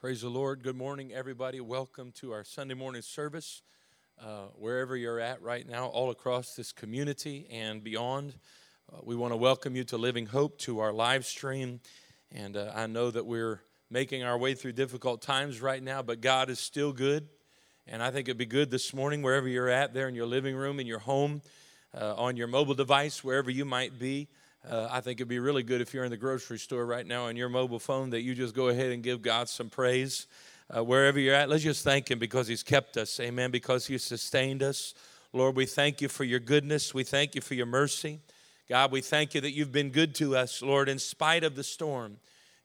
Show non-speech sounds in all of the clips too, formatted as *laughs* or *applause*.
Praise the Lord. Good morning, everybody. Welcome to our Sunday morning service. Uh, wherever you're at right now, all across this community and beyond, uh, we want to welcome you to Living Hope, to our live stream. And uh, I know that we're making our way through difficult times right now, but God is still good. And I think it'd be good this morning, wherever you're at, there in your living room, in your home, uh, on your mobile device, wherever you might be. Uh, I think it'd be really good if you're in the grocery store right now on your mobile phone that you just go ahead and give God some praise. Uh, wherever you're at, let's just thank Him because He's kept us. Amen. Because He sustained us. Lord, we thank you for your goodness. We thank you for your mercy. God, we thank you that you've been good to us, Lord, in spite of the storm,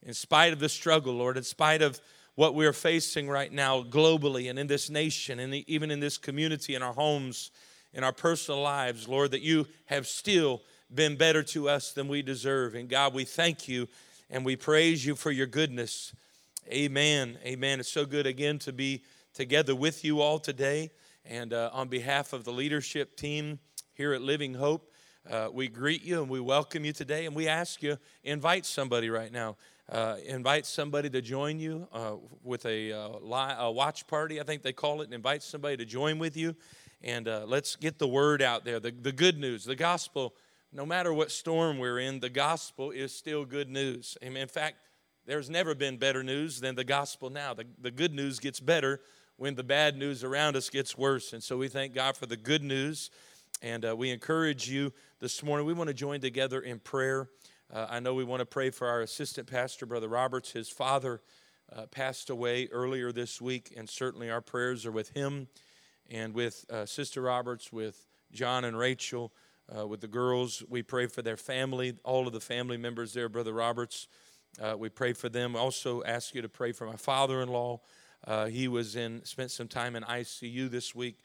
in spite of the struggle, Lord, in spite of what we're facing right now globally and in this nation and even in this community, in our homes, in our personal lives, Lord, that you have still been better to us than we deserve. And God, we thank you and we praise you for your goodness. Amen. Amen. It's so good again to be together with you all today. And uh, on behalf of the leadership team here at Living Hope, uh, we greet you and we welcome you today. And we ask you, invite somebody right now. Uh, invite somebody to join you uh, with a, uh, li- a, watch party, I think they call it, and invite somebody to join with you. And uh, let's get the word out there the, the good news, the gospel no matter what storm we're in, the gospel is still good news. In fact, there's never been better news than the gospel now. The, the good news gets better when the bad news around us gets worse. And so we thank God for the good news. And uh, we encourage you this morning. We want to join together in prayer. Uh, I know we want to pray for our assistant pastor, Brother Roberts. His father uh, passed away earlier this week, and certainly our prayers are with him and with uh, Sister Roberts, with John and Rachel uh, with the girls. We pray for their family, all of the family members there, Brother Roberts. Uh, we pray for them. Also, ask you to pray for my father-in-law. Uh, he was in, spent some time in ICU this week.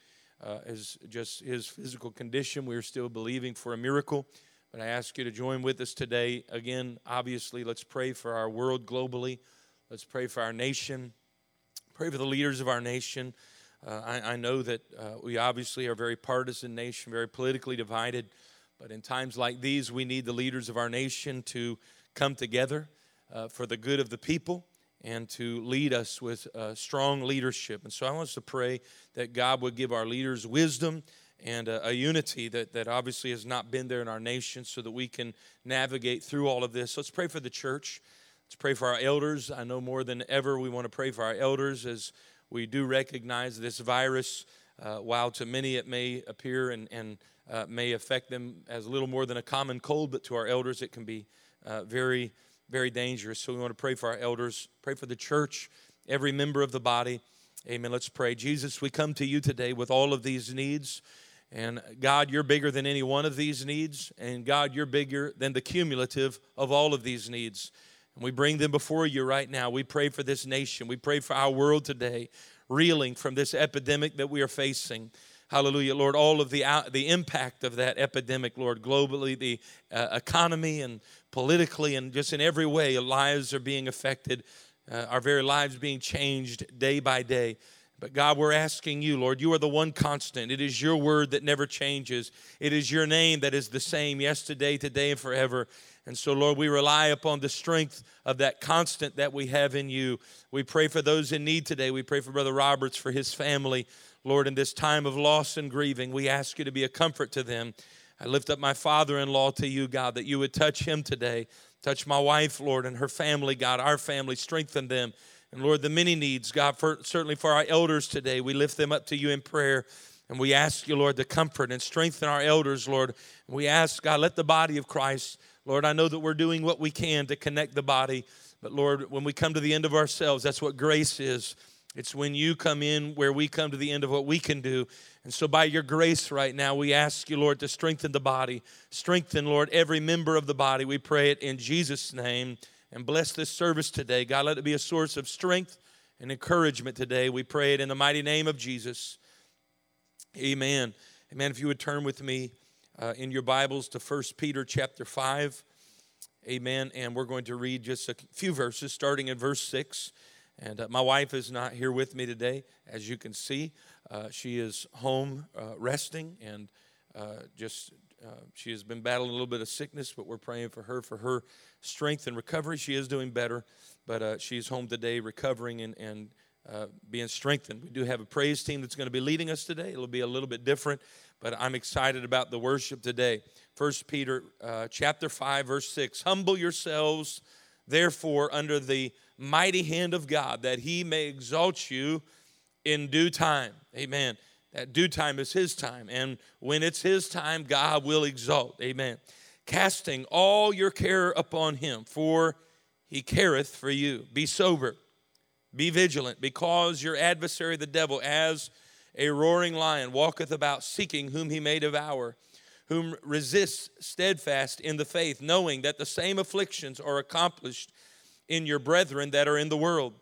Uh, as just his physical condition, we are still believing for a miracle. But I ask you to join with us today. Again, obviously, let's pray for our world globally. Let's pray for our nation. Pray for the leaders of our nation. Uh, I, I, know that uh, we obviously are a very partisan nation, very politically divided, but in times like these, we need the leaders of our nation to come together uh, for the good of the people and to lead us with uh, strong leadership. And so I want us to pray that God would give our leaders wisdom and a, a, unity that, that obviously has not been there in our nation so that we can navigate through all of this. Let's pray for the church. Let's pray for our elders. I know more than ever we want to pray for our elders as we do recognize this virus, uh, while to many it may appear and, and uh, may affect them as little more than a common cold, but to our elders it can be uh, very, very dangerous. So we want to pray for our elders, pray for the church, every member of the body. Amen. Let's pray. Jesus, we come to you today with all of these needs. And God, you're bigger than any one of these needs. And God, you're bigger than the cumulative of all of these needs. And we bring them before you right now. We pray for this nation. We pray for our world today, reeling from this epidemic that we are facing. hallelujah, Lord, all of the, the impact of that epidemic, Lord, globally, the uh, economy and politically, and just in every way, lives are being affected, uh, our very lives being changed day by day. But God, we're asking you, Lord, you are the one constant. It is your word that never changes. It is your name that is the same yesterday, today, and forever. And so, Lord, we rely upon the strength of that constant that we have in you. We pray for those in need today. We pray for Brother Roberts, for his family. Lord, in this time of loss and grieving, we ask you to be a comfort to them. I lift up my father in law to you, God, that you would touch him today. Touch my wife, Lord, and her family, God, our family. Strengthen them. And Lord, the many needs, God, for, certainly for our elders today, we lift them up to you in prayer. And we ask you, Lord, to comfort and strengthen our elders, Lord. We ask, God, let the body of Christ, Lord, I know that we're doing what we can to connect the body. But Lord, when we come to the end of ourselves, that's what grace is. It's when you come in where we come to the end of what we can do. And so, by your grace right now, we ask you, Lord, to strengthen the body. Strengthen, Lord, every member of the body. We pray it in Jesus' name and bless this service today. God, let it be a source of strength and encouragement today. We pray it in the mighty name of Jesus. Amen. Amen. If you would turn with me uh, in your Bibles to 1 Peter chapter 5. Amen. And we're going to read just a few verses, starting in verse 6. And uh, my wife is not here with me today, as you can see. Uh, she is home uh, resting and uh, just uh, she has been battling a little bit of sickness, but we're praying for her for her strength and recovery. She is doing better, but she's home today recovering and, and uh, being strengthened. We do have a praise team that's going to be leading us today. It'll be a little bit different, but I'm excited about the worship today. First Peter uh, chapter 5, verse 6. Humble yourselves, therefore, under the mighty hand of God, that he may exalt you in due time. Amen. That due time is his time. And when it's his time, God will exalt. Amen. Casting all your care upon him, for he careth for you. Be sober, be vigilant, because your adversary, the devil, as a roaring lion, walketh about seeking whom he may devour, whom resists steadfast in the faith, knowing that the same afflictions are accomplished in your brethren that are in the world.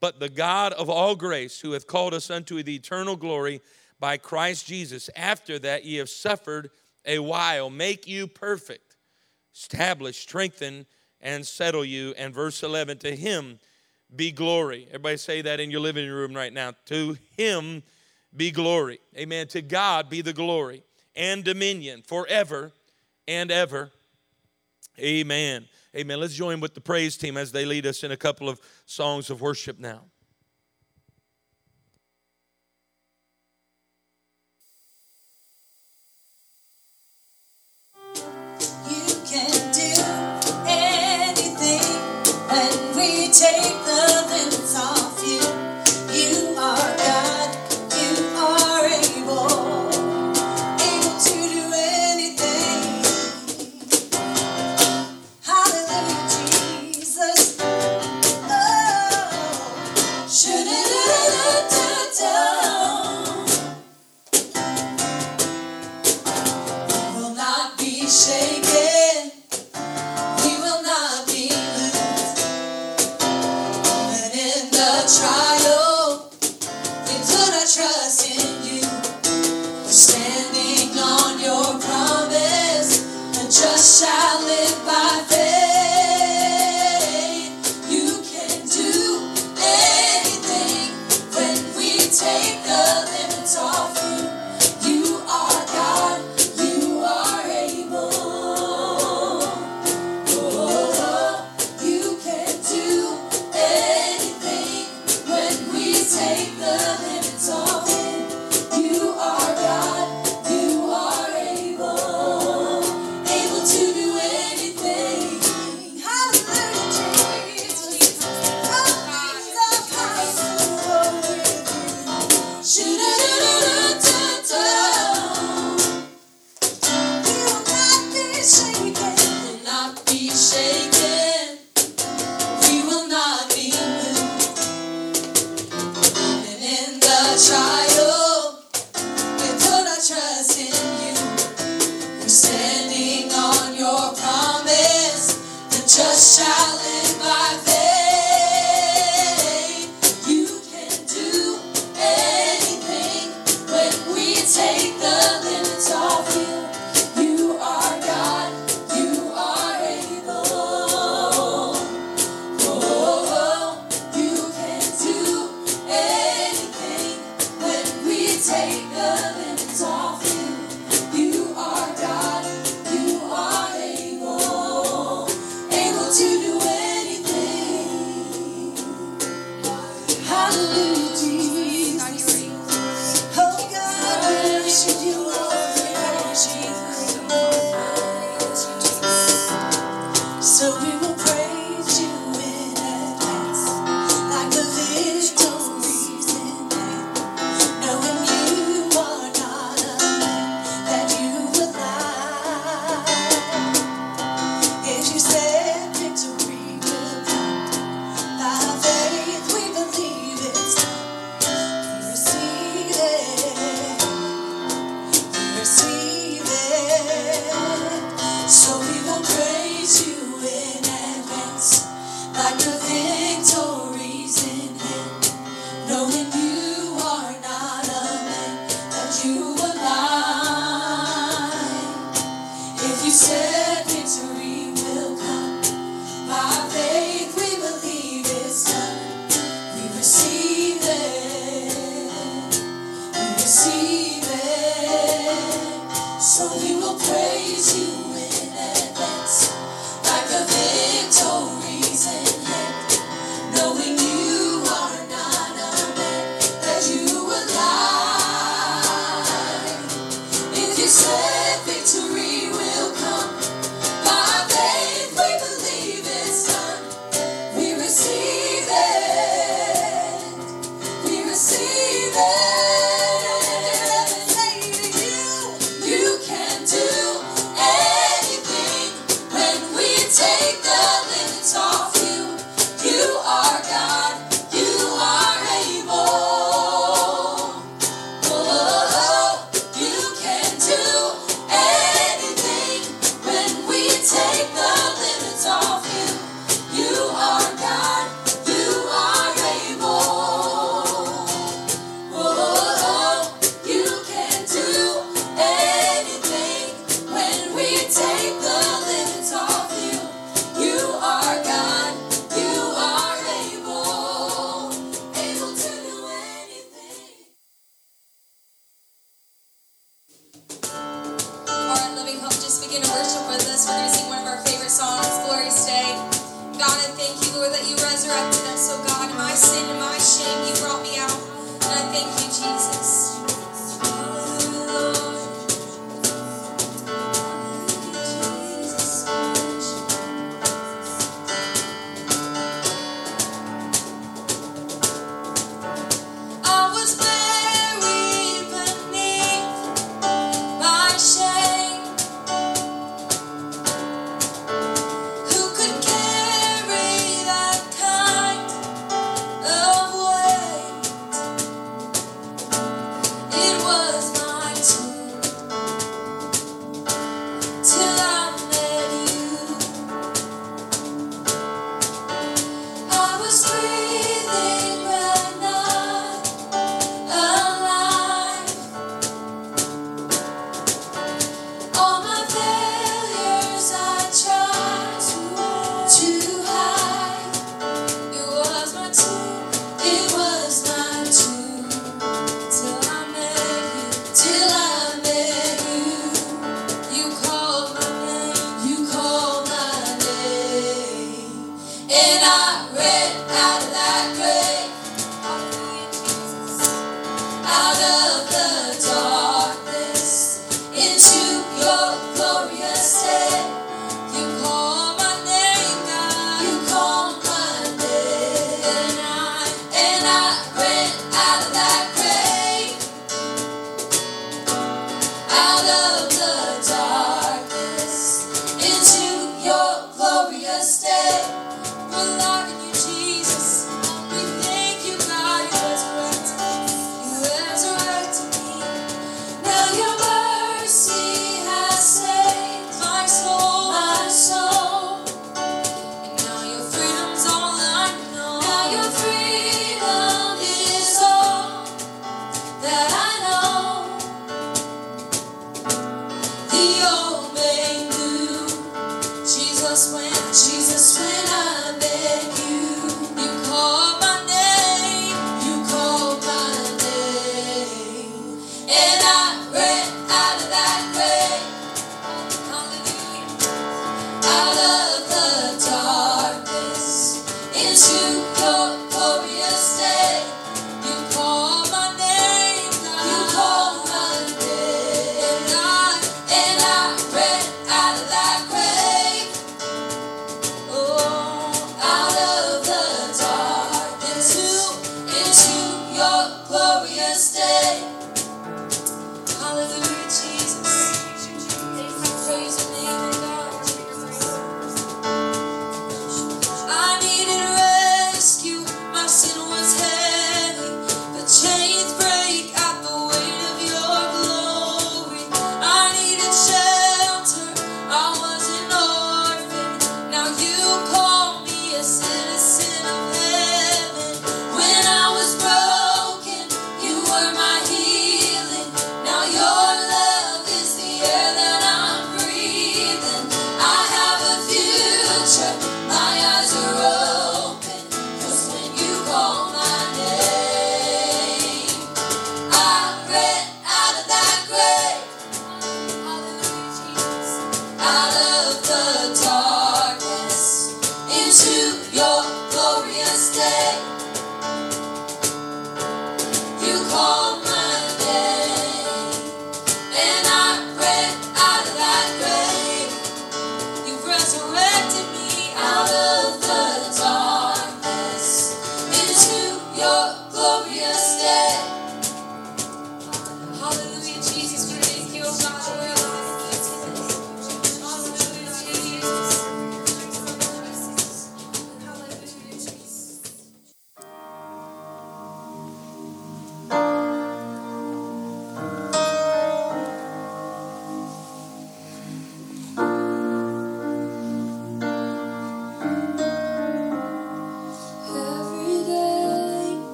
But the God of all grace, who hath called us unto the eternal glory by Christ Jesus, after that ye have suffered a while, make you perfect, establish, strengthen, and settle you. And verse 11, to him be glory. Everybody say that in your living room right now. To him be glory. Amen. To God be the glory and dominion forever and ever. Amen. Amen. Let's join with the praise team as they lead us in a couple of songs of worship now.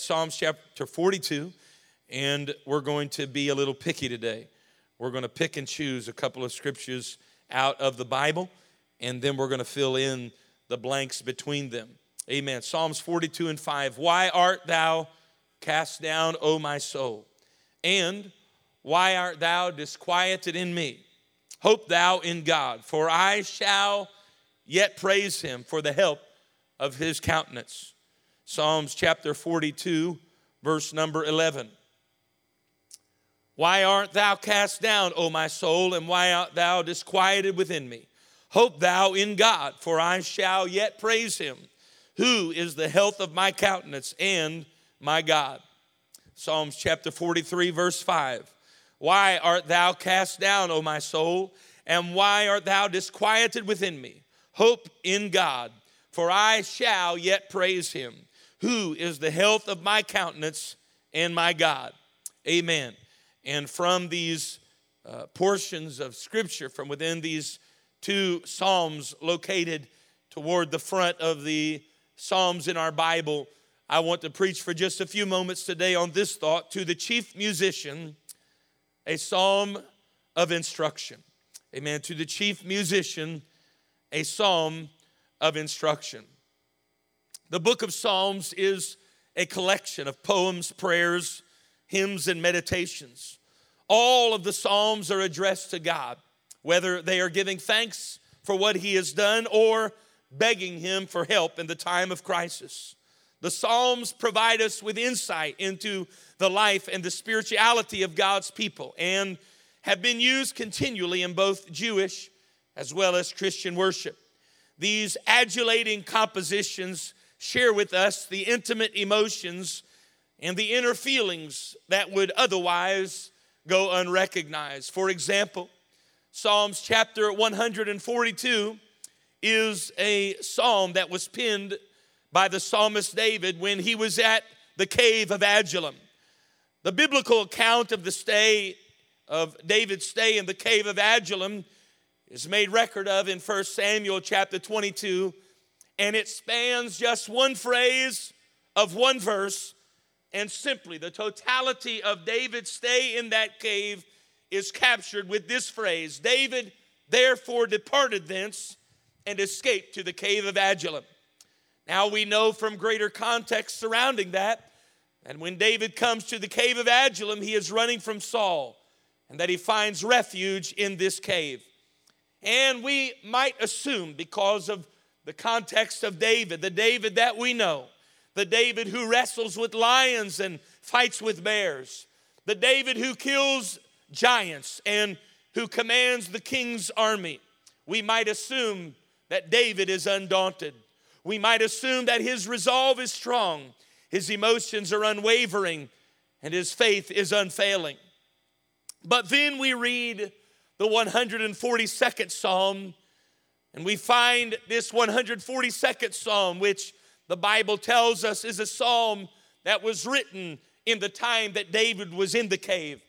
Psalms chapter 42, and we're going to be a little picky today. We're going to pick and choose a couple of scriptures out of the Bible, and then we're going to fill in the blanks between them. Amen. Psalms 42 and 5. Why art thou cast down, O my soul? And why art thou disquieted in me? Hope thou in God, for I shall yet praise him for the help of his countenance. Psalms chapter 42, verse number 11. Why art thou cast down, O my soul, and why art thou disquieted within me? Hope thou in God, for I shall yet praise him, who is the health of my countenance and my God. Psalms chapter 43, verse 5. Why art thou cast down, O my soul, and why art thou disquieted within me? Hope in God, for I shall yet praise him who is the health of my countenance and my God. Amen. And from these uh, portions of scripture, from within these two psalms located toward the front of the psalms in our Bible, I want to preach for just a few moments today on this thought to the chief musician, a psalm of instruction. Amen. To the chief musician, a psalm of instruction. The book of Psalms is a collection of poems, prayers, hymns, and meditations. All of the Psalms are addressed to God, whether they are giving thanks for what He has done or begging Him for help in the time of crisis. The Psalms provide us with insight into the life and the spirituality of God's people and have been used continually in both Jewish as well as Christian worship. These adulating compositions share with us the intimate emotions and the inner feelings that would otherwise go unrecognized. For example, Psalms chapter 142 is a psalm that was penned by the psalmist David when he was at the cave of Adullam. The biblical account of the stay of David's stay in the cave of Adullam is made record of in 1 Samuel chapter 22 and it spans just one phrase of one verse and simply the totality of David's stay in that cave is captured with this phrase David therefore departed thence and escaped to the cave of Adullam. Now we know from greater context surrounding that, and when David comes to the cave of Adullam, he is running from Saul, and that he finds refuge in this cave. And we might assume, because of the context of David, the David that we know, the David who wrestles with lions and fights with bears, the David who kills giants and who commands the king's army, we might assume that David is undaunted. We might assume that his resolve is strong, his emotions are unwavering, and his faith is unfailing. But then we read the 142nd Psalm, and we find this 142nd Psalm, which the Bible tells us is a psalm that was written in the time that David was in the cave.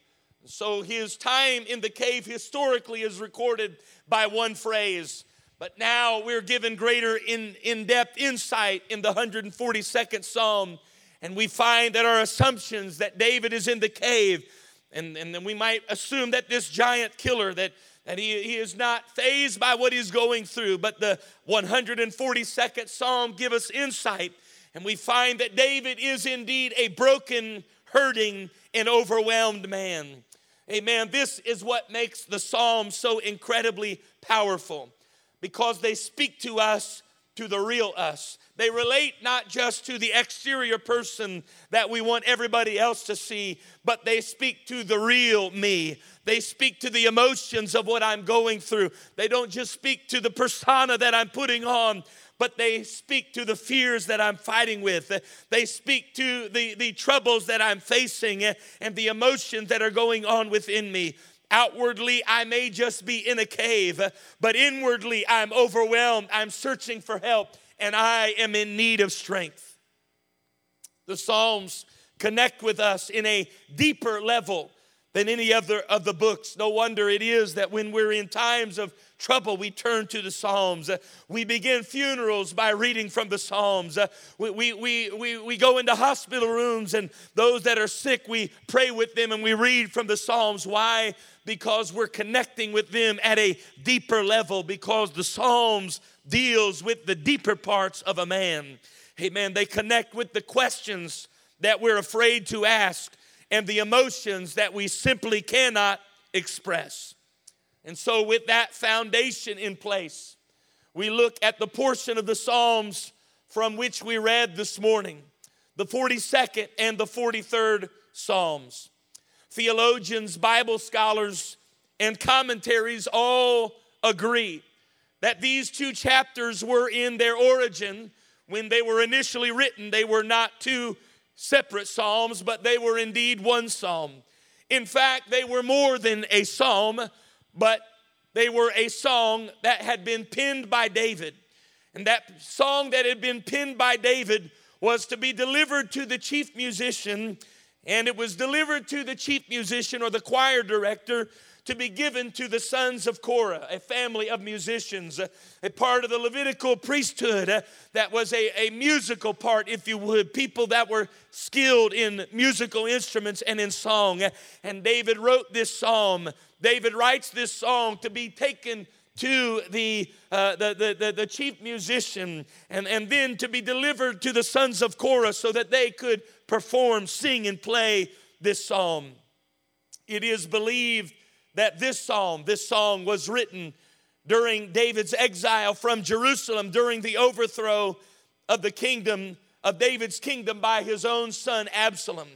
So his time in the cave historically is recorded by one phrase. But now we're given greater in, in-depth insight in the 142nd Psalm. And we find that our assumptions that David is in the cave, and, and then we might assume that this giant killer, that, that he, he is not fazed by what he's going through. But the 142nd Psalm give us insight. And we find that David is indeed a broken, hurting, and overwhelmed man. Amen. This is what makes the Psalm so incredibly powerful because they speak to us, to the real us. They relate not just to the exterior person that we want everybody else to see, but they speak to the real me. They speak to the emotions of what I'm going through. They don't just speak to the persona that I'm putting on, but they speak to the fears that I'm fighting with. They speak to the, the troubles that I'm facing and the emotions that are going on within me. Outwardly, I may just be in a cave, but inwardly, I'm overwhelmed. I'm searching for help, and I am in need of strength. The Psalms connect with us in a deeper level than any other of the books. No wonder it is that when we're in times of trouble, we turn to the Psalms. Uh, we begin funerals by reading from the Psalms. Uh, we, we, we, we, we go into hospital rooms, and those that are sick, we pray with them and we read from the Psalms. Why? Because we're connecting with them at a deeper level, because the Psalms deals with the deeper parts of a man. Amen. They connect with the questions that we're afraid to ask and the emotions that we simply cannot express. And so, with that foundation in place, we look at the portion of the Psalms from which we read this morning the 42nd and the 43rd Psalms. Theologians, Bible scholars, and commentaries all agree that these two chapters were in their origin when they were initially written. They were not two separate psalms, but they were indeed one psalm. In fact, they were more than a psalm, but they were a song that had been penned by David. And that song that had been penned by David was to be delivered to the chief musician And it was delivered to the chief musician or the choir director to be given to the sons of Korah, a family of musicians, a, part of the Levitical priesthood uh, that was a, a musical part, if you would, people that were skilled in musical instruments and in song. And David wrote this psalm. David writes this song to be taken to the, uh, the, the, the, chief musician and, and then to be delivered to the sons of Korah so that they could perform, sing, and play this psalm. It is believed that this psalm, this song was written during David's exile from Jerusalem during the overthrow of the kingdom of David's kingdom by his own son Absalom.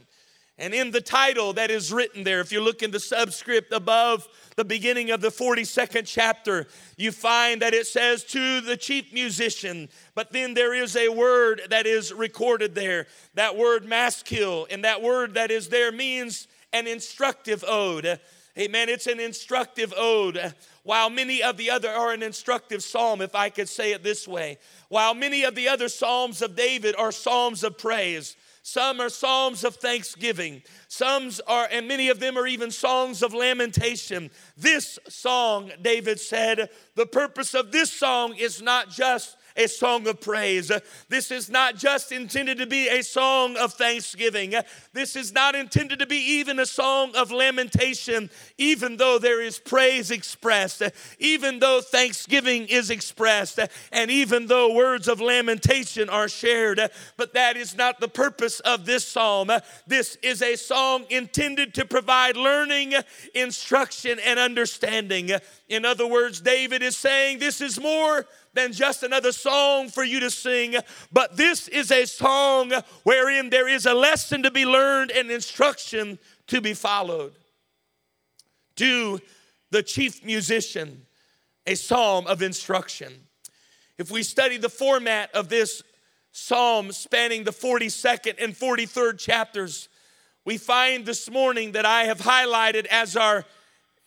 And in the title that is written there, if you look in the subscript above the beginning of the 42nd chapter, you find that it says to the chief musician, but then there is a word that is recorded there. That word maskil, and that word that is there means an instructive ode. Amen. It's an instructive ode. While many of the other are an instructive psalm, if I could say it this way. While many of the other psalms of David are psalms of praise. Some are psalms of thanksgiving. Some are, and many of them are even songs of lamentation. This song, David said, the purpose of this song is not just a song of praise. This is not just intended to be a song of thanksgiving. This is not intended to be even a song of lamentation, even though there is praise expressed, even though thanksgiving is expressed, and even though words of lamentation are shared. But that is not the purpose of this psalm. This is a song intended to provide learning, instruction, and understanding. In other words, David is saying this is more than just another song for you to sing, but this is a song wherein there is a lesson to be learned and instruction to be followed. To the chief musician, a psalm of instruction. If we study the format of this psalm spanning the 42nd and 43rd chapters, we find this morning that I have highlighted as our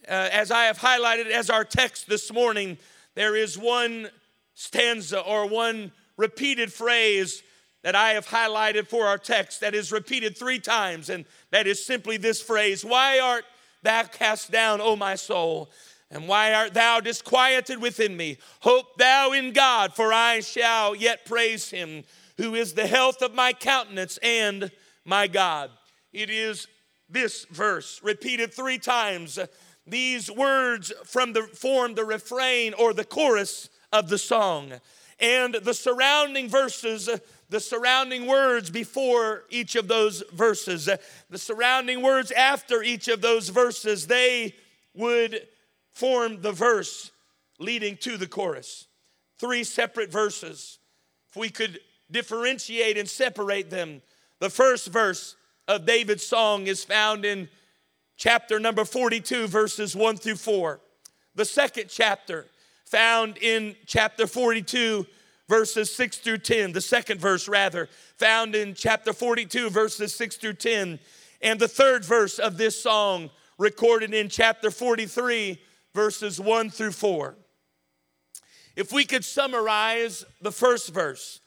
uh, as I have highlighted as our text this morning, there is one stanza or one repeated phrase that I have highlighted for our text that is repeated three times, and that is simply this phrase Why art thou cast down, O my soul? And why art thou disquieted within me? Hope thou in God, for I shall yet praise him, who is the health of my countenance and my God. It is this verse repeated three times. These words from the form the refrain or the chorus of the song. And the surrounding verses, the surrounding words before each of those verses, the surrounding words after each of those verses, they would form the verse leading to the chorus. Three separate verses. If we could differentiate and separate them, the first verse of David's song is found in chapter number 42, verses 1 through 4. The second chapter found in chapter 42, verses 6 through 10. The second verse, rather, found in chapter 42, verses 6 through 10. And the third verse of this song, recorded in chapter 43, verses 1 through 4. If we could summarize the first verse,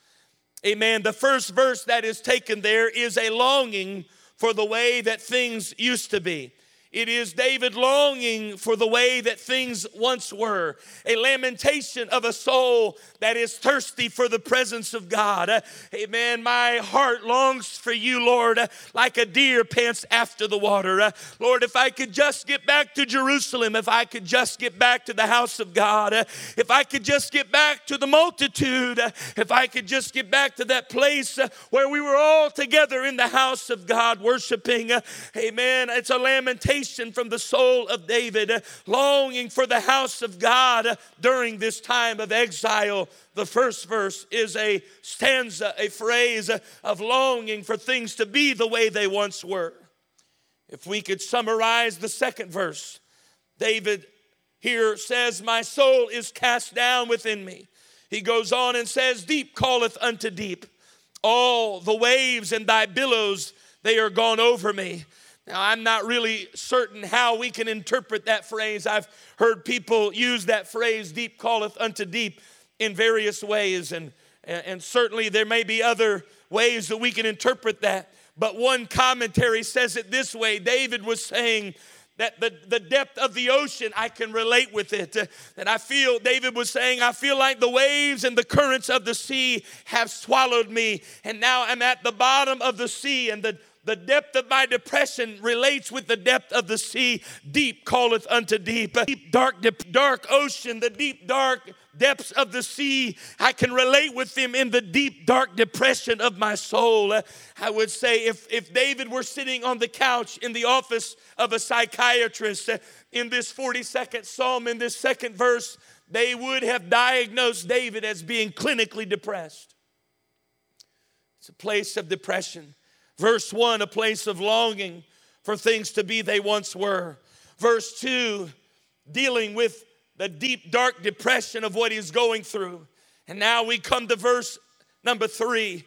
amen, the first verse that is taken there is a longing for the way that things used to be. It is David longing for the way that things once were, a lamentation of a soul that is thirsty for the presence of God. Amen. My heart longs for you, Lord, like a deer pants after the water. Lord, if I could just get back to Jerusalem, if I could just get back to the house of God, if I could just get back to the multitude, if I could just get back to that place where we were all together in the house of God worshiping. Amen. It's a lamentation from the soul of David, longing for the house of God during this time of exile. The first verse is a stanza, a phrase of longing for things to be the way they once were. If we could summarize the second verse, David here says, My soul is cast down within me. He goes on and says, Deep calleth unto deep. All the waves and thy billows, they are gone over me. Now, I'm not really certain how we can interpret that phrase. I've heard people use that phrase, deep calleth unto deep, in various ways, and, and certainly there may be other ways that we can interpret that. But one commentary says it this way David was saying, that the, the depth of the ocean, I can relate with it. And I feel, David was saying, I feel like the waves and the currents of the sea have swallowed me. And now I'm at the bottom of the sea, and the, the depth of my depression relates with the depth of the sea. Deep calleth unto deep. Deep, dark, dark ocean, the deep, dark depths of the sea. I can relate with them in the deep, dark depression of my soul. I would say if, if David were sitting on the couch in the office of a psychiatrist in this 42nd Psalm, in this second verse, they would have diagnosed David as being clinically depressed. It's a place of depression. Verse 1, a place of longing for things to be they once were. Verse 2, dealing with the deep, dark depression of what he's going through. And now we come to verse number three,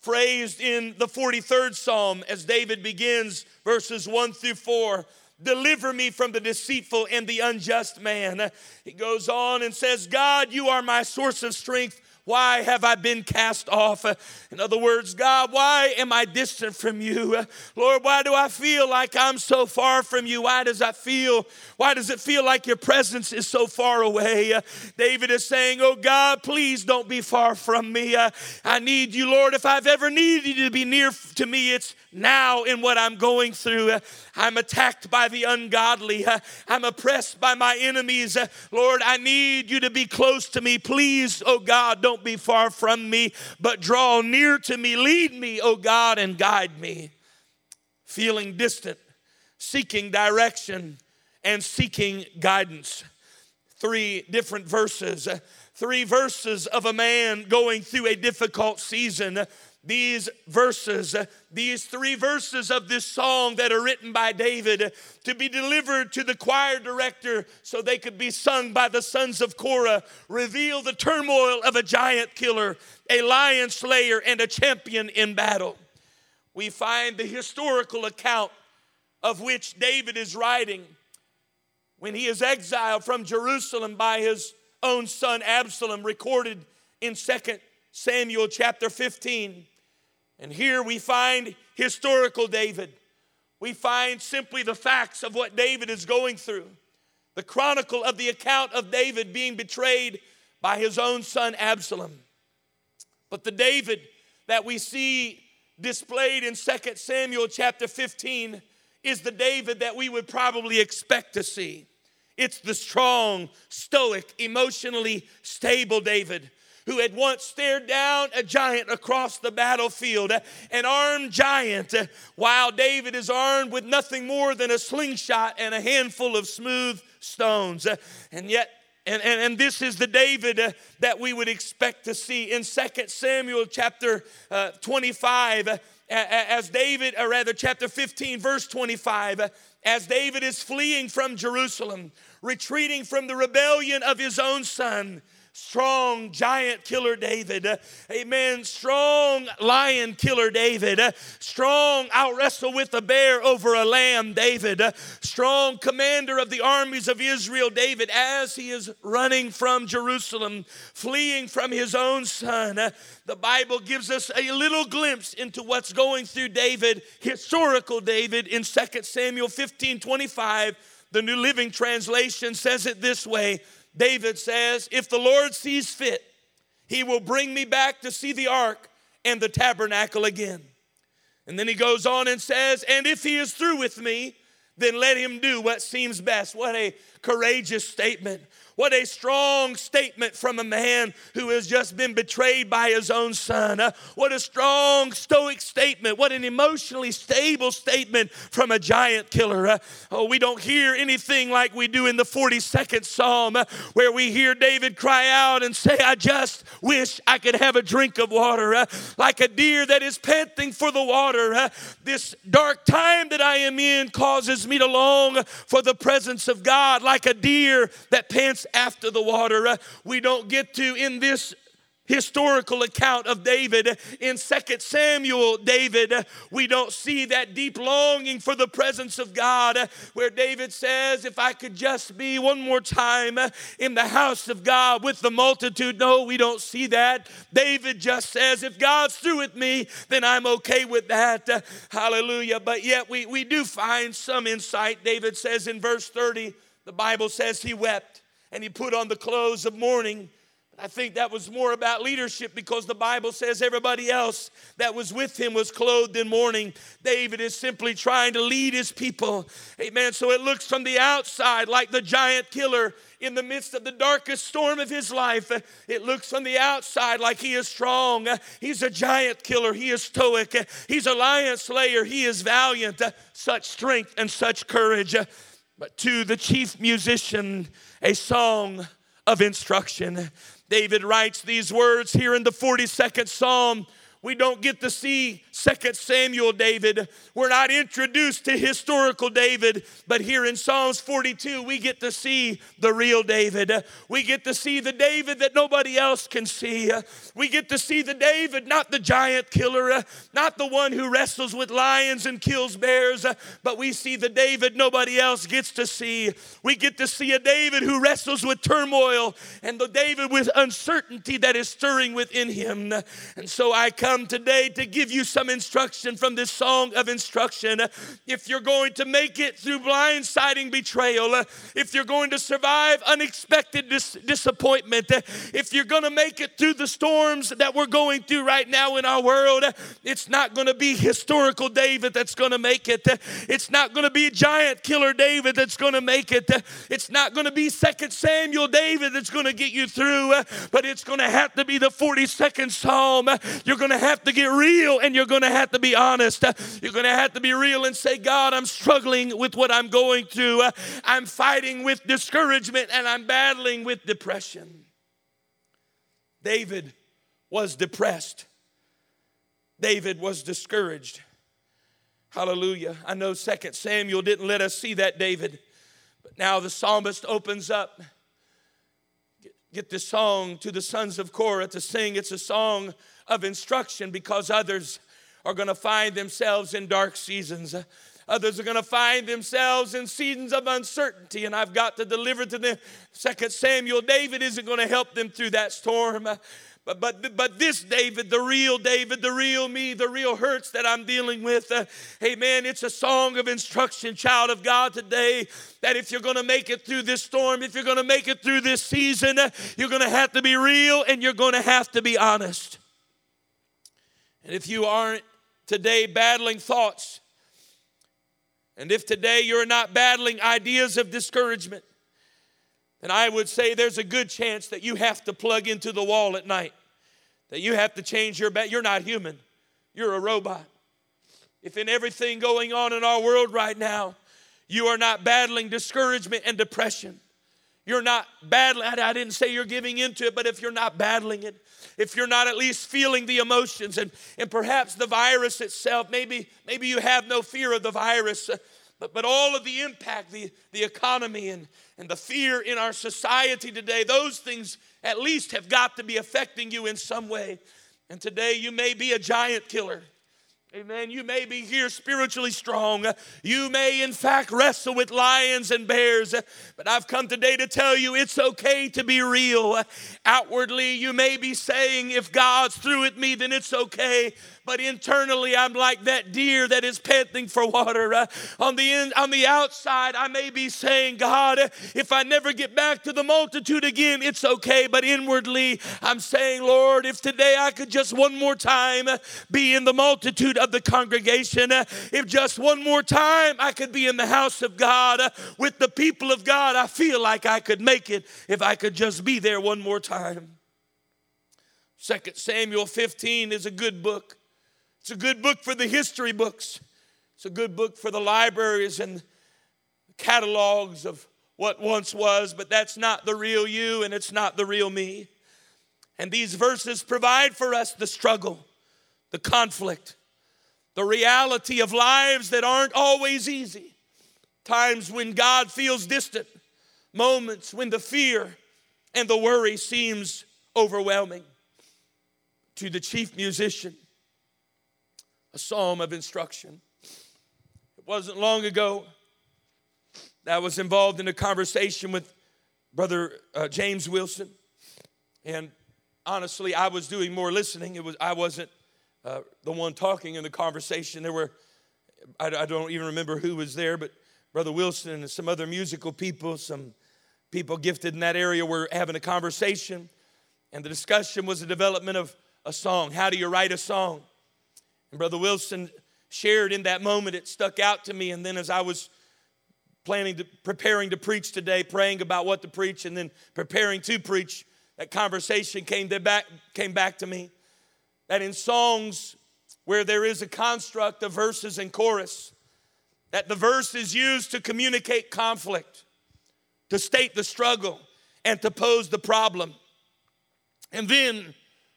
phrased in the 43rd Psalm as David begins verses one through four. Deliver me from the deceitful and the unjust man. He goes on and says, God, you are my source of strength. Why have I been cast off? In other words, God, why am I distant from you? Lord, why do I feel like I'm so far from you? Why does I feel, why does it feel like your presence is so far away? David is saying, Oh God, please don't be far from me. I need you, Lord. If I've ever needed you to be near to me, it's now in what I'm going through. Uh, I'm attacked by the ungodly. Uh, I'm oppressed by my enemies. Uh, Lord, I need you to be close to me. Please, oh God, don't be far from me, but draw near to me. Lead me, oh God, and guide me. Feeling distant, seeking direction, and seeking guidance. Three different verses. Three verses of a man going through a difficult season these verses, these three verses of this song that are written by David to be delivered to the choir director so they could be sung by the sons of Korah, reveal the turmoil of a giant killer, a lion slayer, and a champion in battle. We find the historical account of which David is writing when he is exiled from Jerusalem by his own son Absalom, recorded in 2 Samuel chapter 15. And here we find historical David. We find simply the facts of what David is going through. The chronicle of the account of David being betrayed by his own son Absalom. But the David that we see displayed in 2 Samuel chapter 15 is the David that we would probably expect to see. It's the strong, stoic, emotionally stable David who had once stared down a giant across the battlefield, an armed giant, while David is armed with nothing more than a slingshot and a handful of smooth stones. And yet, and, and, and, this is the David uh, that we would expect to see in 2 Samuel chapter uh, 25, uh, as David, or rather chapter 15, verse 25, as David is fleeing from Jerusalem, retreating from the rebellion of his own son strong giant killer David. Amen. Strong lion killer David. Strong, I'll wrestle with a bear over a lamb David. Strong commander of the armies of Israel David as he is running from Jerusalem, fleeing from his own son. The Bible gives us a little glimpse into what's going through David, historical David, in 2 Samuel 15 25. The New Living Translation says it this way David says, If the Lord sees fit, he will bring me back to see the ark and the tabernacle again. And then he goes on and says, And if he is through with me, then let him do what seems best. What a courageous statement. What a strong statement from a man who has just been betrayed by his own son. Uh, what a strong stoic statement. What an emotionally stable statement from a giant killer. Uh, oh, we don't hear anything like we do in the 42nd Psalm, uh, where we hear David cry out and say, I just wish I could have a drink of water, like a deer that is panting for the water. This dark time that I am in causes me to long for the presence of God, like a deer that pants after the water. Uh, we don't get to, in this historical account of David uh, in Second Samuel, David, uh, we don't see that deep longing for the presence of God uh, where David says, If I could just be one more time in the house of God with the multitude. No, we don't see that. David just says, If God's through with me, then I'm okay with that. Hallelujah. But yet we, we do find some insight. David says in verse 30, the Bible says he wept and he put on the clothes of mourning I think that was more about leadership because the Bible says everybody else that was with him was clothed in mourning. David is simply trying to lead his people. Amen. So it looks from the outside like the giant killer in the midst of the darkest storm of his life. It looks from the outside like he is strong. He's a giant killer. He is stoic. He's a lion slayer. He is valiant. Such strength and such courage. But to the chief musician, a song of instruction. David writes these words here in the 42nd Psalm. We don't get to see Second Samuel David. We're not introduced to historical David, but here in Psalms 42, we get to see the real David. We get to see the David that nobody else can see. We get to see the David, not the giant killer, not the one who wrestles with lions and kills bears, but we see the David nobody else gets to see. We get to see a David who wrestles with turmoil and the David with uncertainty that is stirring within him. And so I come today to give you some instruction from this song of instruction. If you're going to make it through blindsiding betrayal, if you're going to survive unexpected dis- disappointment, if you're going to make it through the storms that we're going through right now in our world, it's not going to be historical David that's going to make it. It's not going to be giant killer David that's going to make it. It's not going to be Second Samuel David that's going to get you through, but it's going to have to be the 42nd Psalm. You're going to have to get real and you're going to have to be honest. Uh, you're going to have to be real and say, God, I'm struggling with what I'm going through. Uh, I'm fighting with discouragement and I'm battling with depression. David was depressed. David was discouraged. Hallelujah. I know Second Samuel didn't let us see that David, but now the psalmist opens up. Get this song to the sons of Korah to sing. It's a song of instruction because others are going to find themselves in dark seasons. Others are going to find themselves in seasons of uncertainty, and I've got to deliver to them. Second Samuel, David isn't going to help them through that storm. But, but, but this David, the real David, the real me, the real hurts that I'm dealing with, uh, amen, it's a song of instruction, child of God, today, that if you're going to make it through this storm, if you're going to make it through this season, uh, you're going to have to be real and you're going to have to be honest. And if you aren't today battling thoughts, and if today you're not battling ideas of discouragement, then I would say there's a good chance that you have to plug into the wall at night, that you have to change your bed. You're not human, you're a robot. If in everything going on in our world right now, you are not battling discouragement and depression, you're not battling, I didn't say you're giving into it, but if you're not battling it, if you're not at least feeling the emotions and, and perhaps the virus itself, maybe, maybe you have no fear of the virus, uh, but, but all of the impact, the, the economy and, and the fear in our society today, those things at least have got to be affecting you in some way. And today you may be a giant killer. Amen. You may be here spiritually strong. You may, in fact, wrestle with lions and bears. But I've come today to tell you it's okay to be real. Outwardly, you may be saying, if God's through with me, then it's okay but internally I'm like that deer that is panting for water. On the in, on the outside, I may be saying, God, if I never get back to the multitude again, it's okay. But inwardly, I'm saying, Lord, if today I could just one more time be in the multitude of the congregation, uh, if just one more time I could be in the house of God uh, with the people of God, I feel like I could make it if I could just be there one more time. Second Samuel 15 is a good book. It's a good book for the history books. It's a good book for the libraries and catalogs of what once was, but that's not the real you and it's not the real me. And these verses provide for us the struggle, the conflict, the reality of lives that aren't always easy. Times when God feels distant, moments when the fear and the worry seems overwhelming. to the chief musician a psalm of instruction. It wasn't long ago that I was involved in a conversation with Brother uh, James Wilson. And honestly, I was doing more listening. It was I wasn't uh, the one talking in the conversation. There were I, I don't even remember who was there, but Brother Wilson and some other musical people, some people gifted in that area were having a conversation. And the discussion was the development of a song. How do you write a song? And Brother Wilson shared in that moment, it stuck out to me. And then as I was planning to preparing to preach today, praying about what to preach, and then preparing to preach, that conversation came back, came back to me. That in songs where there is a construct of verses and chorus, that the verse is used to communicate conflict, to state the struggle, and to pose the problem. And then,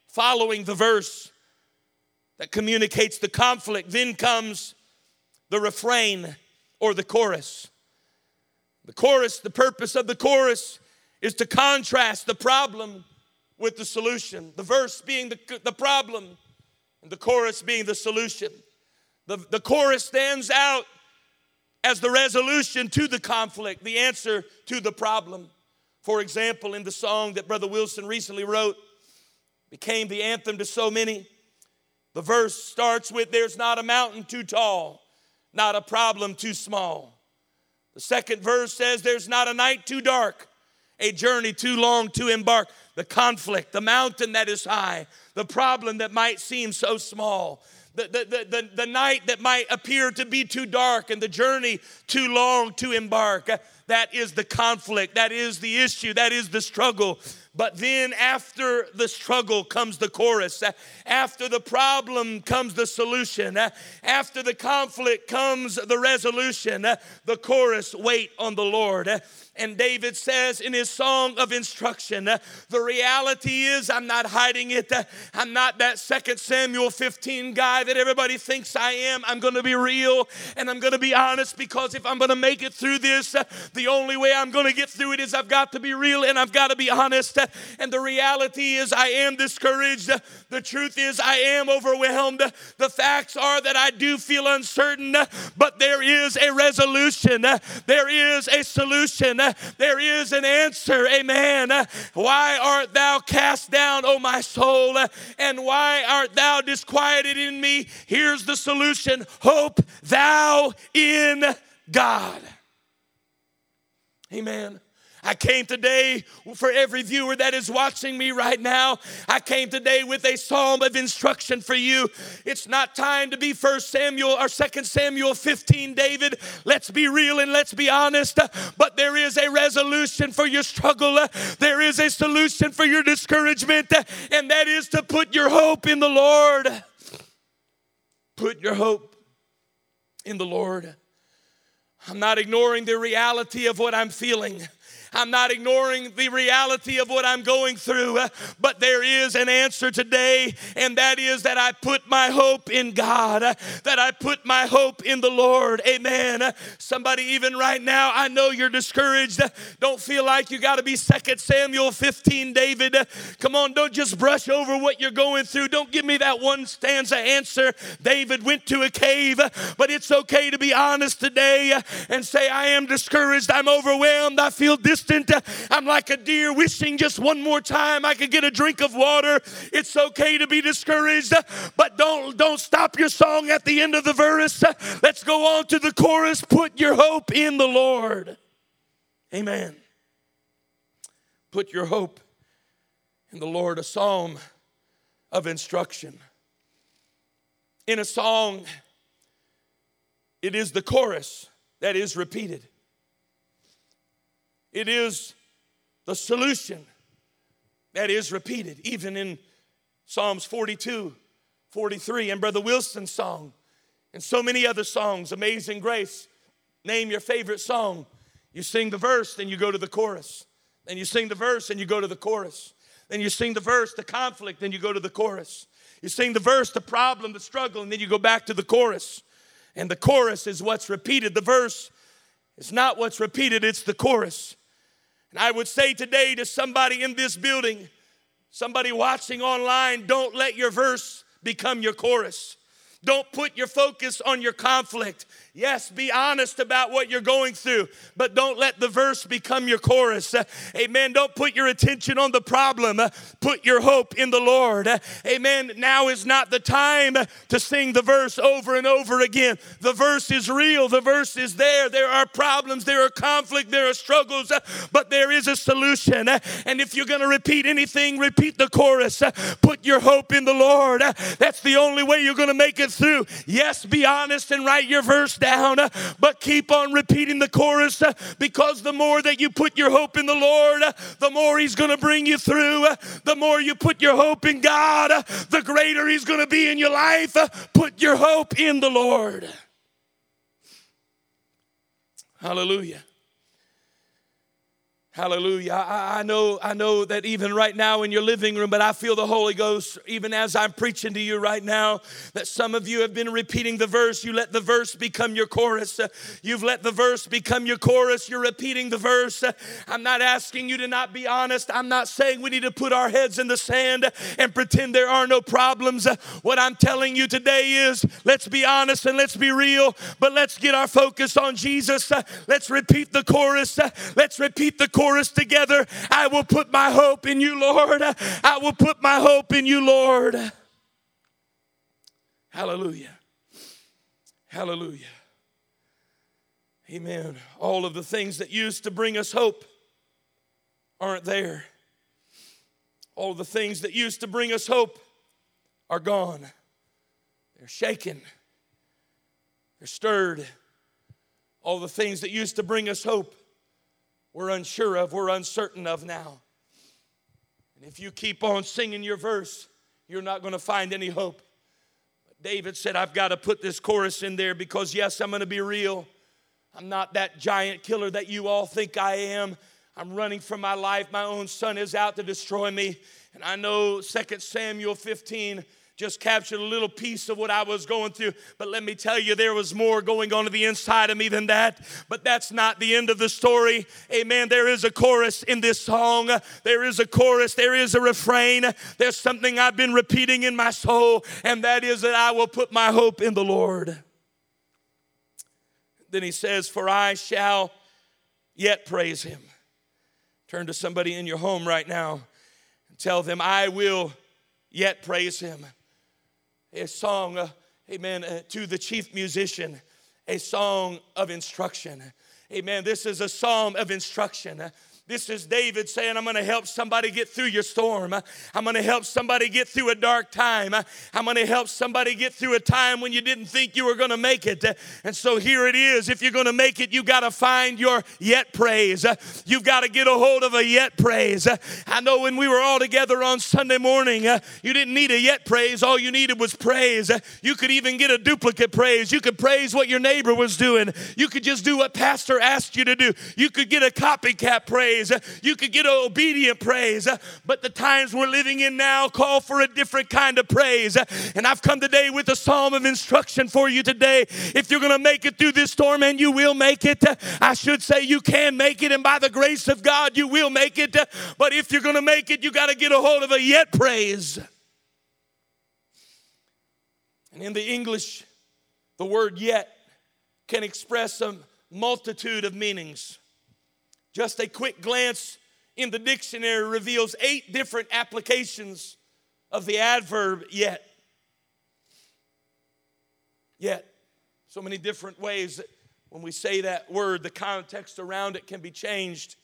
following the verse that communicates the conflict, then comes the refrain or the chorus. The chorus, the purpose of the chorus is to contrast the problem with the solution. The verse being the, the problem, and the chorus being the solution. The, the chorus stands out as the resolution to the conflict, the answer to the problem. For example, in the song that Brother Wilson recently wrote, became the anthem to so many. The verse starts with There's not a mountain too tall, not a problem too small. The second verse says There's not a night too dark, a journey too long to embark. The conflict, the mountain that is high, the problem that might seem so small, the, the, the, the, night that might appear to be too dark and the journey too long to embark. That is the conflict, that is the issue, that is the struggle. But then, after the struggle comes the chorus. After the problem comes the solution. After the conflict comes the resolution. The chorus, wait on the Lord. And David says in his song of instruction, uh, the reality is I'm not hiding it. Uh, I'm not that second Samuel 15 guy that everybody thinks I am. I'm going to be real and I'm going to be honest because if I'm going to make it through this, uh, the only way I'm going to get through it is I've got to be real and I've got to be honest. And the reality is I am discouraged. The truth is I am overwhelmed. The facts are that I do feel uncertain, but there is a resolution. There is a solution there is an answer. Amen. Why art thou cast down, O my soul? And why art thou disquieted in me? Here's the solution hope thou in God. Amen. I came today for every viewer that is watching me right now. I came today with a psalm of instruction for you. It's not time to be First Samuel or Second Samuel 15, David. Let's be real and let's be honest. But there is a resolution for your struggle. There is a solution for your discouragement, and that is to put your hope in the Lord. Put your hope in the Lord. I'm not ignoring the reality of what I'm feeling. I'm not ignoring the reality of what I'm going through, uh, but there is an answer today, and that is that I put my hope in God, uh, that I put my hope in the Lord. Amen. Uh, somebody, even right now, I know you're discouraged. Uh, don't feel like you got to be Second Samuel 15, David. Uh, come on, don't just brush over what you're going through. Don't give me that one stanza answer. David went to a cave, but it's okay to be honest today and say, I am discouraged. I'm overwhelmed. I feel distant distant. I'm like a deer wishing just one more time I could get a drink of water. It's okay to be discouraged, but don't don't stop your song at the end of the verse. Let's go on to the chorus. Put your hope in the Lord. Amen. Put your hope in the Lord. A psalm of instruction. In a song, it is the chorus that is repeated. It is the solution that is repeated, even in Psalms 42, 43, and Brother Wilson's song, and so many other songs, Amazing Grace. Name your favorite song. You sing the verse, then you go to the chorus. Then you sing the verse, and you go to the chorus. Then you sing the verse, the conflict, then you go to the chorus. You sing the verse, the problem, the struggle, and then you go back to the chorus. And the chorus is what's repeated. The verse is not what's repeated, it's the chorus. And I would say today to somebody in this building, Somebody watching online, don't let your verse become your chorus. Don't put your focus on your conflict. Yes, be honest about what you're going through, but don't let the verse become your chorus. Amen. Don't put your attention on the problem. Put your hope in the Lord. Amen. Now is not the time to sing the verse over and over again. The verse is real, the verse is there. There are problems, there are conflict, there are struggles, but there is a solution. And if you're going to repeat anything, repeat the chorus. Put your hope in the Lord. That's the only way you're going to make it through. Yes, be honest and write your verse down, uh, but keep on repeating the chorus uh, because the more that you put your hope in the Lord, uh, the more He's going to bring you through. The more you put your hope in God, the greater He's going to be in your life. Put your hope in the Lord. Hallelujah. Hallelujah. I, I, know, I know that even right now in your living room, but I feel the Holy Ghost, even as I'm preaching to you right now, that some of you have been repeating the verse. You let the verse become your chorus. You've let the verse become your chorus. You're repeating the verse. I'm not asking you to not be honest. I'm not saying we need to put our heads in the sand and pretend there are no problems. What I'm telling you today is let's be honest and let's be real, but let's get our focus on Jesus. Let's repeat the chorus. Let's repeat the chorus chorus together. I will put my hope in you, Lord. I will put my hope in you, Lord. Hallelujah. Hallelujah. Amen. All of the things that used to bring us hope aren't there. All the things that used to bring us hope are gone. They're shaken, they're stirred. All the things that used to bring us hope we're unsure of, we're uncertain of now. And if you keep on singing your verse, you're not going to find any hope. But David said, I've got to put this chorus in there because, yes, I'm going to be real. I'm not that giant killer that you all think I am. I'm running for my life. My own son is out to destroy me. And I know 2 Samuel 15 just captured a little piece of what I was going through. But let me tell you, there was more going on to the inside of me than that. But that's not the end of the story. Amen. There is a chorus in this song. There is a chorus. There is a refrain. There's something I've been repeating in my soul, and that is that I will put my hope in the Lord. Then he says, For I shall yet praise him. Turn to somebody in your home right now and tell them, I will yet praise him a song, uh, amen, uh, to the chief musician, a song of instruction. Amen. This is a psalm of instruction. This is David saying, I'm going to help somebody get through your storm. I'm going to help somebody get through a dark time. I'm going to help somebody get through a time when you didn't think you were going to make it. And so here it is. If you're going to make it, you got to find your yet praise. You've got to get a hold of a yet praise. I know when we were all together on Sunday morning, you didn't need a yet praise. All you needed was praise. You could even get a duplicate praise. You could praise what your neighbor was doing. You could just do what pastor asked you to do. You could get a copycat praise praise. You could get obedient praise. But the times we're living in now call for a different kind of praise. And I've come today with a psalm of instruction for you today. If you're going to make it through this storm, and you will make it, I should say you can make it, and by the grace of God, you will make it. But if you're going to make it, you got to get a hold of a yet praise. And in the English, the word yet can express a multitude of meanings. Just a quick glance in the dictionary reveals eight different applications of the adverb yet. Yet. So many different ways that when we say that word, the context around it can be changed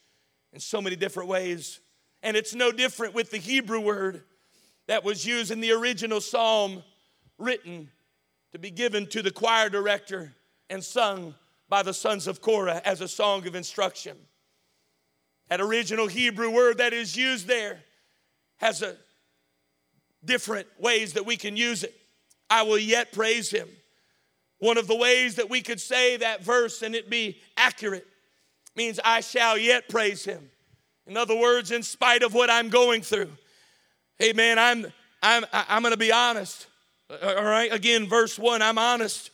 in so many different ways. And it's no different with the Hebrew word that was used in the original psalm written to be given to the choir director and sung by the sons of Korah as a song of instruction. That original Hebrew word that is used there has a different ways that we can use it. I will yet praise him. One of the ways that we could say that verse and it be accurate means I shall yet praise him. In other words, in spite of what I'm going through. Hey man, I'm I'm I'm gonna be honest. All right, again, verse one, I'm honest.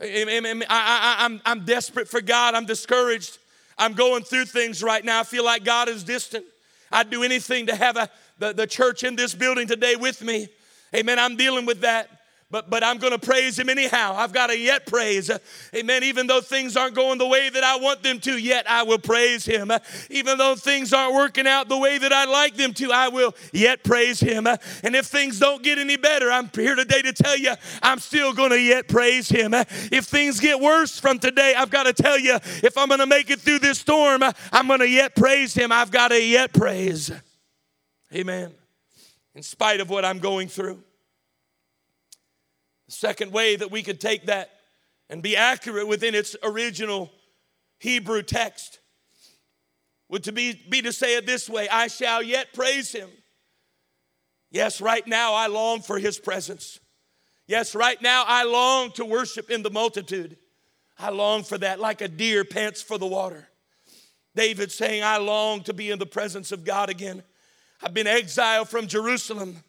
I, I, I'm, I'm desperate for God. I'm discouraged. I'm going through things right now. I feel like God is distant. I'd do anything to have a, the, the church in this building today with me. Amen. I'm dealing with that but but I'm going to praise him anyhow. I've got to yet praise. Amen. Even though things aren't going the way that I want them to, yet I will praise him. Even though things aren't working out the way that I'd like them to, I will yet praise him. And if things don't get any better, I'm here today to tell you I'm still going to yet praise him. If things get worse from today, I've got to tell you if I'm going to make it through this storm, I'm going to yet praise him. I've got to yet praise. Amen. In spite of what I'm going through. Second way that we could take that and be accurate within its original Hebrew text would to be, be to say it this way I shall yet praise him. Yes, right now I long for his presence. Yes, right now I long to worship in the multitude. I long for that like a deer pants for the water. David saying, I long to be in the presence of God again. I've been exiled from Jerusalem.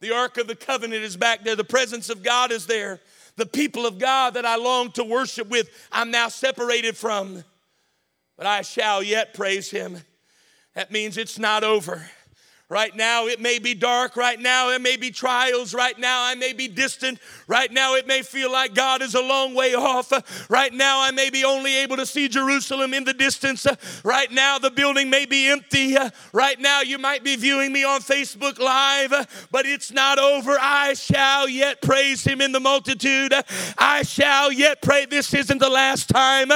The Ark of the Covenant is back there. The presence of God is there. The people of God that I long to worship with, I'm now separated from. But I shall yet praise Him. That means it's not over. Right now, it may be dark. Right now, it may be trials. Right now, I may be distant. Right now, it may feel like God is a long way off. Right now, I may be only able to see Jerusalem in the distance. Right now, the building may be empty. Right now, you might be viewing me on Facebook Live, but it's not over. I shall yet praise Him in the multitude. I shall yet pray. This isn't the last time.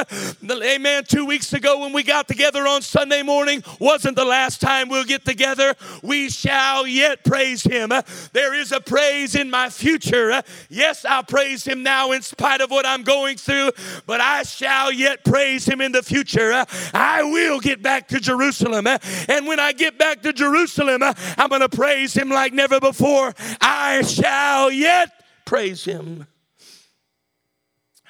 Amen. Two weeks ago, when we got together on Sunday morning, wasn't the last time we'll get together we shall yet praise him. There is a praise in my future. Yes, I'll praise him now in spite of what I'm going through, but I shall yet praise him in the future. I will get back to Jerusalem. And when I get back to Jerusalem, I'm going to praise him like never before. I shall yet praise him.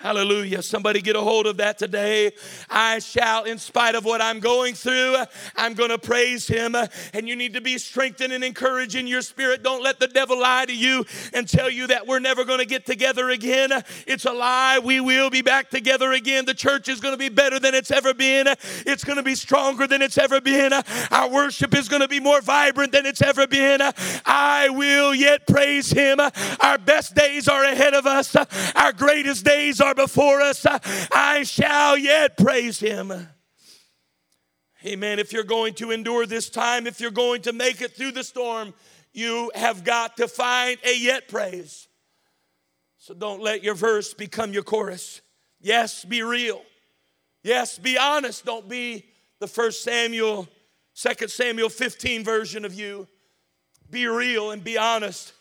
Hallelujah. Somebody get a hold of that today. I shall, in spite of what I'm going through, I'm going to praise him. And you need to be strengthened and encouraged in your spirit. Don't let the devil lie to you and tell you that we're never going to get together again. It's a lie. We will be back together again. The church is going to be better than it's ever been. It's going to be stronger than it's ever been. Our worship is going to be more vibrant than it's ever been. I will yet praise him. Our best days are ahead of us. Our greatest days are are before us, I shall yet praise him. Amen. If you're going to endure this time, if you're going to make it through the storm, you have got to find a yet praise. So don't let your verse become your chorus. Yes, be real. Yes, be honest. Don't be the first Samuel, second Samuel 15 version of you. Be real and be honest,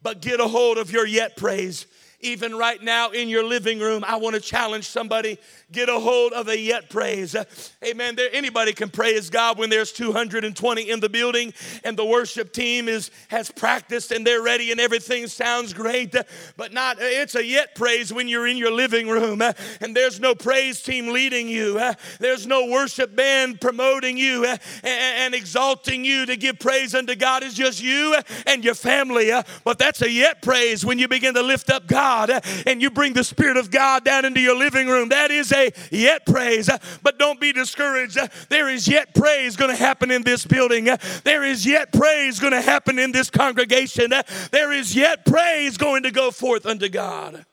but get a hold of your yet praise even right now in your living room, I want to challenge somebody get a hold of a yet praise. Amen. There, anybody can praise God when there's 220 in the building and the worship team is has practiced and they're ready and everything sounds great. But not it's a yet praise when you're in your living room and there's no praise team leading you. There's no worship band promoting you and exalting you to give praise unto God. It's just you and your family. But that's a yet praise when you begin to lift up God and you bring the Spirit of God down into your living room. That is a yet praise, but don't be discouraged. There is yet praise going to happen in this building. There is yet praise going to happen in this congregation. There is yet praise going to go forth unto God.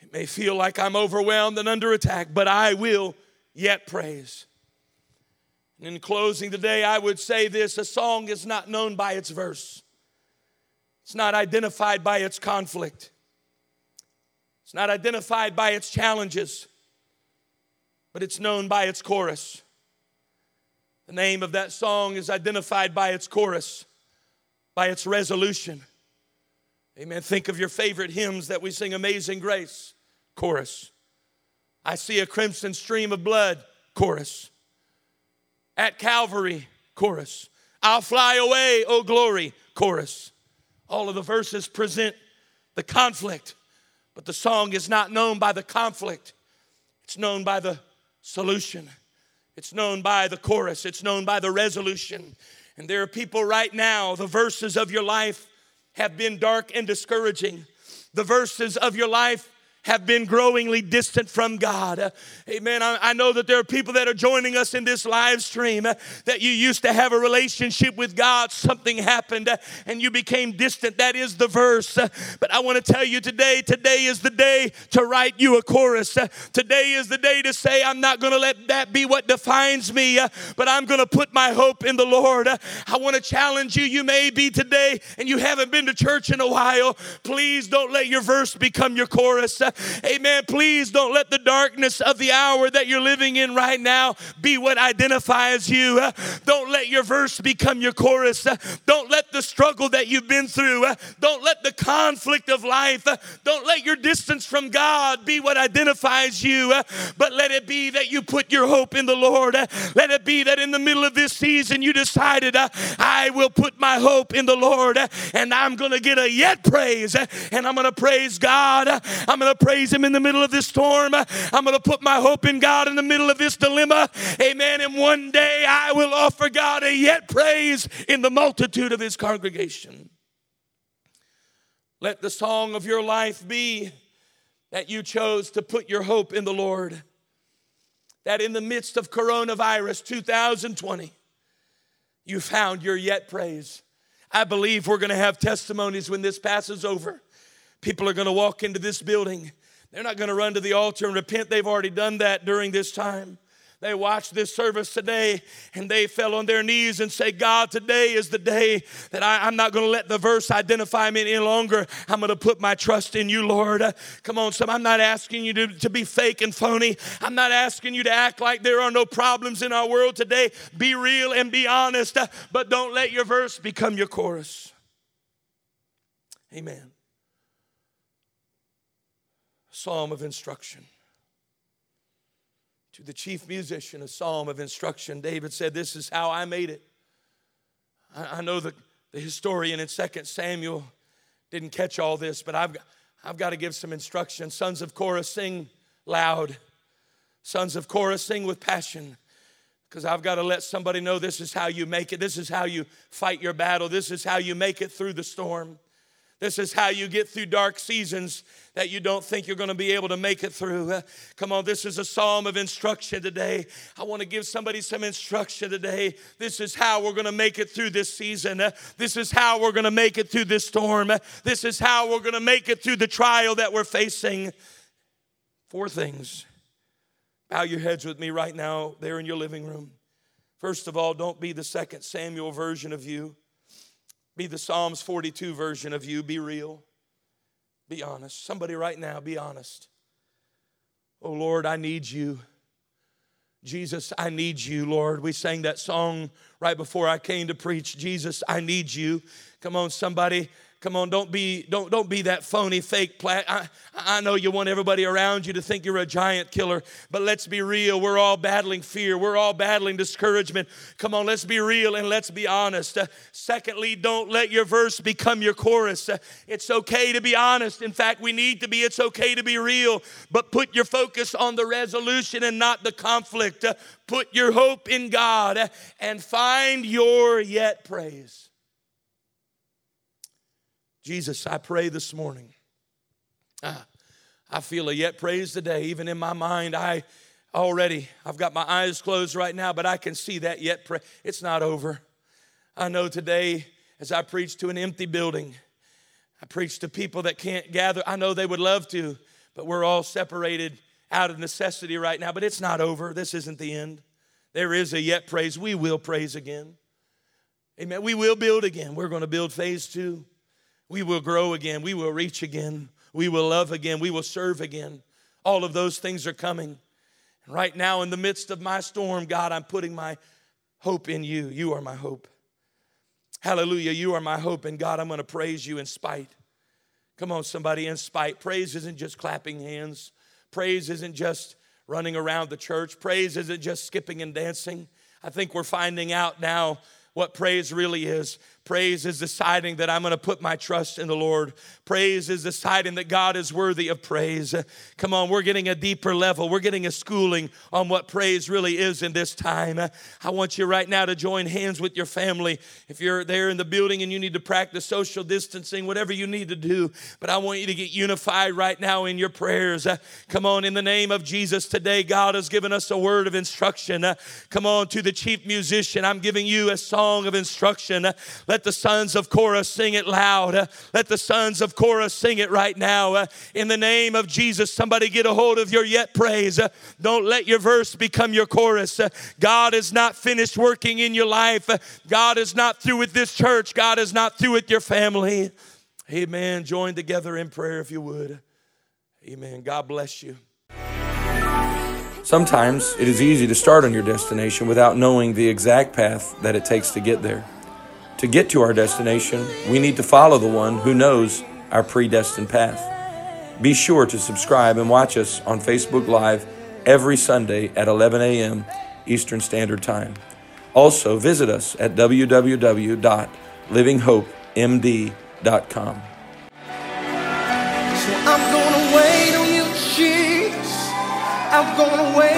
It may feel like I'm overwhelmed and under attack, but I will yet praise. In closing today, I would say this a song is not known by its verse, it's not identified by its conflict. It's not identified by its challenges, but it's known by its chorus. The name of that song is identified by its chorus, by its resolution. Amen. Think of your favorite hymns that we sing Amazing Grace, chorus. I see a crimson stream of blood, chorus. At Calvary, chorus. I'll fly away, oh glory, chorus. All of the verses present the conflict but the song is not known by the conflict, it's known by the solution. It's known by the chorus, it's known by the resolution. And there are people right now, the verses of your life have been dark and discouraging. The verses of your life have been growingly distant from God. Amen. I, I, know that there are people that are joining us in this live stream that you used to have a relationship with God. Something happened and you became distant. That is the verse. But I want to tell you today, today is the day to write you a chorus. Today is the day to say, I'm not going to let that be what defines me, but I'm going to put my hope in the Lord. I want to challenge you. You may be today and you haven't been to church in a while. Please don't let your verse become your chorus. *laughs* Amen. Please don't let the darkness of the hour that you're living in right now be what identifies you. *laughs* Don't let your verse become your chorus. *laughs* Don't let the struggle that you've been through, don't let the conflict of life, don't let your distance from God be what identifies you, but let it be that you put your hope in the Lord. Let it be that in the middle of this season you decided, I will put my hope in the Lord and I'm going to get a yet praise and I'm going to praise God. I'm going to praise Him in the middle of this storm. I'm going to put my hope in God in the middle of this dilemma. Amen. And one day I will offer God a yet praise in the multitude of His congregation. Let the song of your life be that you chose to put your hope in the Lord. That in the midst of coronavirus 2020, you found your yet praise. I believe we're going to have testimonies when this passes over. People are going to walk into this building. They're not going to run to the altar and repent. They've already done that during this time. They watched this service today and they fell on their knees and say, God, today is the day that I, am not going to let the verse identify me any longer. I'm going to put my trust in you, Lord. Uh, come on, some. I'm not asking you to, to be fake and phony. I'm not asking you to act like there are no problems in our world today. Be real and be honest, uh, but don't let your verse become your chorus. Amen. Psalm of instruction to the chief musician, a psalm of instruction. David said, This is how I made it. I, I know that the historian in 2 Samuel didn't catch all this, but I've, I've got to give some instruction. Sons of Korah, sing loud. Sons of Korah, sing with passion. Because I've got to let somebody know this is how you make it. This is how you fight your battle. This is how you make it through the storm. This is how you get through dark seasons that you don't think you're going to be able to make it through. Uh, come on, this is a psalm of instruction today. I want to give somebody some instruction today. This is how we're going to make it through this season. Uh, this is how we're going to make it through this storm. Uh, this is how we're going to make it through the trial that we're facing. Four things. Bow your heads with me right now there in your living room. First of all, don't be the second Samuel version of you. Be the Psalms 42 version of you. Be real. Be honest. Somebody right now, be honest. Oh Lord, I need you. Jesus, I need you, Lord. We sang that song right before I came to preach. Jesus, I need you. Come on, somebody. Come on, don't be don't don't be that phony fake plat. I, I know you want everybody around you to think you're a giant killer, but let's be real. We're all battling fear. We're all battling discouragement. Come on, let's be real and let's be honest. Uh, secondly, don't let your verse become your chorus. Uh, it's okay to be honest. In fact, we need to be. It's okay to be real, but put your focus on the resolution and not the conflict. Uh, put your hope in God uh, and find your yet praise. Jesus, I pray this morning. Ah, I feel a yet praise today. Even in my mind, I already, I've got my eyes closed right now, but I can see that yet praise. It's not over. I know today, as I preach to an empty building, I preach to people that can't gather. I know they would love to, but we're all separated out of necessity right now. But it's not over. This isn't the end. There is a yet praise. We will praise again. Amen. We will build again. We're going to build phase two. We will grow again. We will reach again. We will love again. We will serve again. All of those things are coming. Right now, in the midst of my storm, God, I'm putting my hope in you. You are my hope. Hallelujah. You are my hope. And God, I'm going to praise you in spite. Come on, somebody, in spite. Praise isn't just clapping hands, praise isn't just running around the church, praise isn't just skipping and dancing. I think we're finding out now what praise really is. Praise is deciding that I'm going to put my trust in the Lord. Praise is deciding that God is worthy of praise. Come on, we're getting a deeper level. We're getting a schooling on what praise really is in this time. I want you right now to join hands with your family. If you're there in the building and you need to practice social distancing, whatever you need to do, but I want you to get unified right now in your prayers. Come on, in the name of Jesus today, God has given us a word of instruction. Come on, to the chief musician, I'm giving you a song of instruction. Let the sons of Korah sing it loud. Let the sons of Korah sing it right now. In the name of Jesus, somebody get a hold of your yet praise. Don't let your verse become your chorus. God is not finished working in your life. God is not through with this church. God is not through with your family. Amen. Join together in prayer if you would. Amen. God bless you. Sometimes it is easy to start on your destination without knowing the exact path that it takes to get there. To get to our destination, we need to follow the one who knows our predestined path. Be sure to subscribe and watch us on Facebook Live every Sunday at 11 a.m. Eastern Standard Time. Also, visit us at www.livinghopemd.com. So I'm gonna wait on you, Jesus. I'm wait on you, Jesus.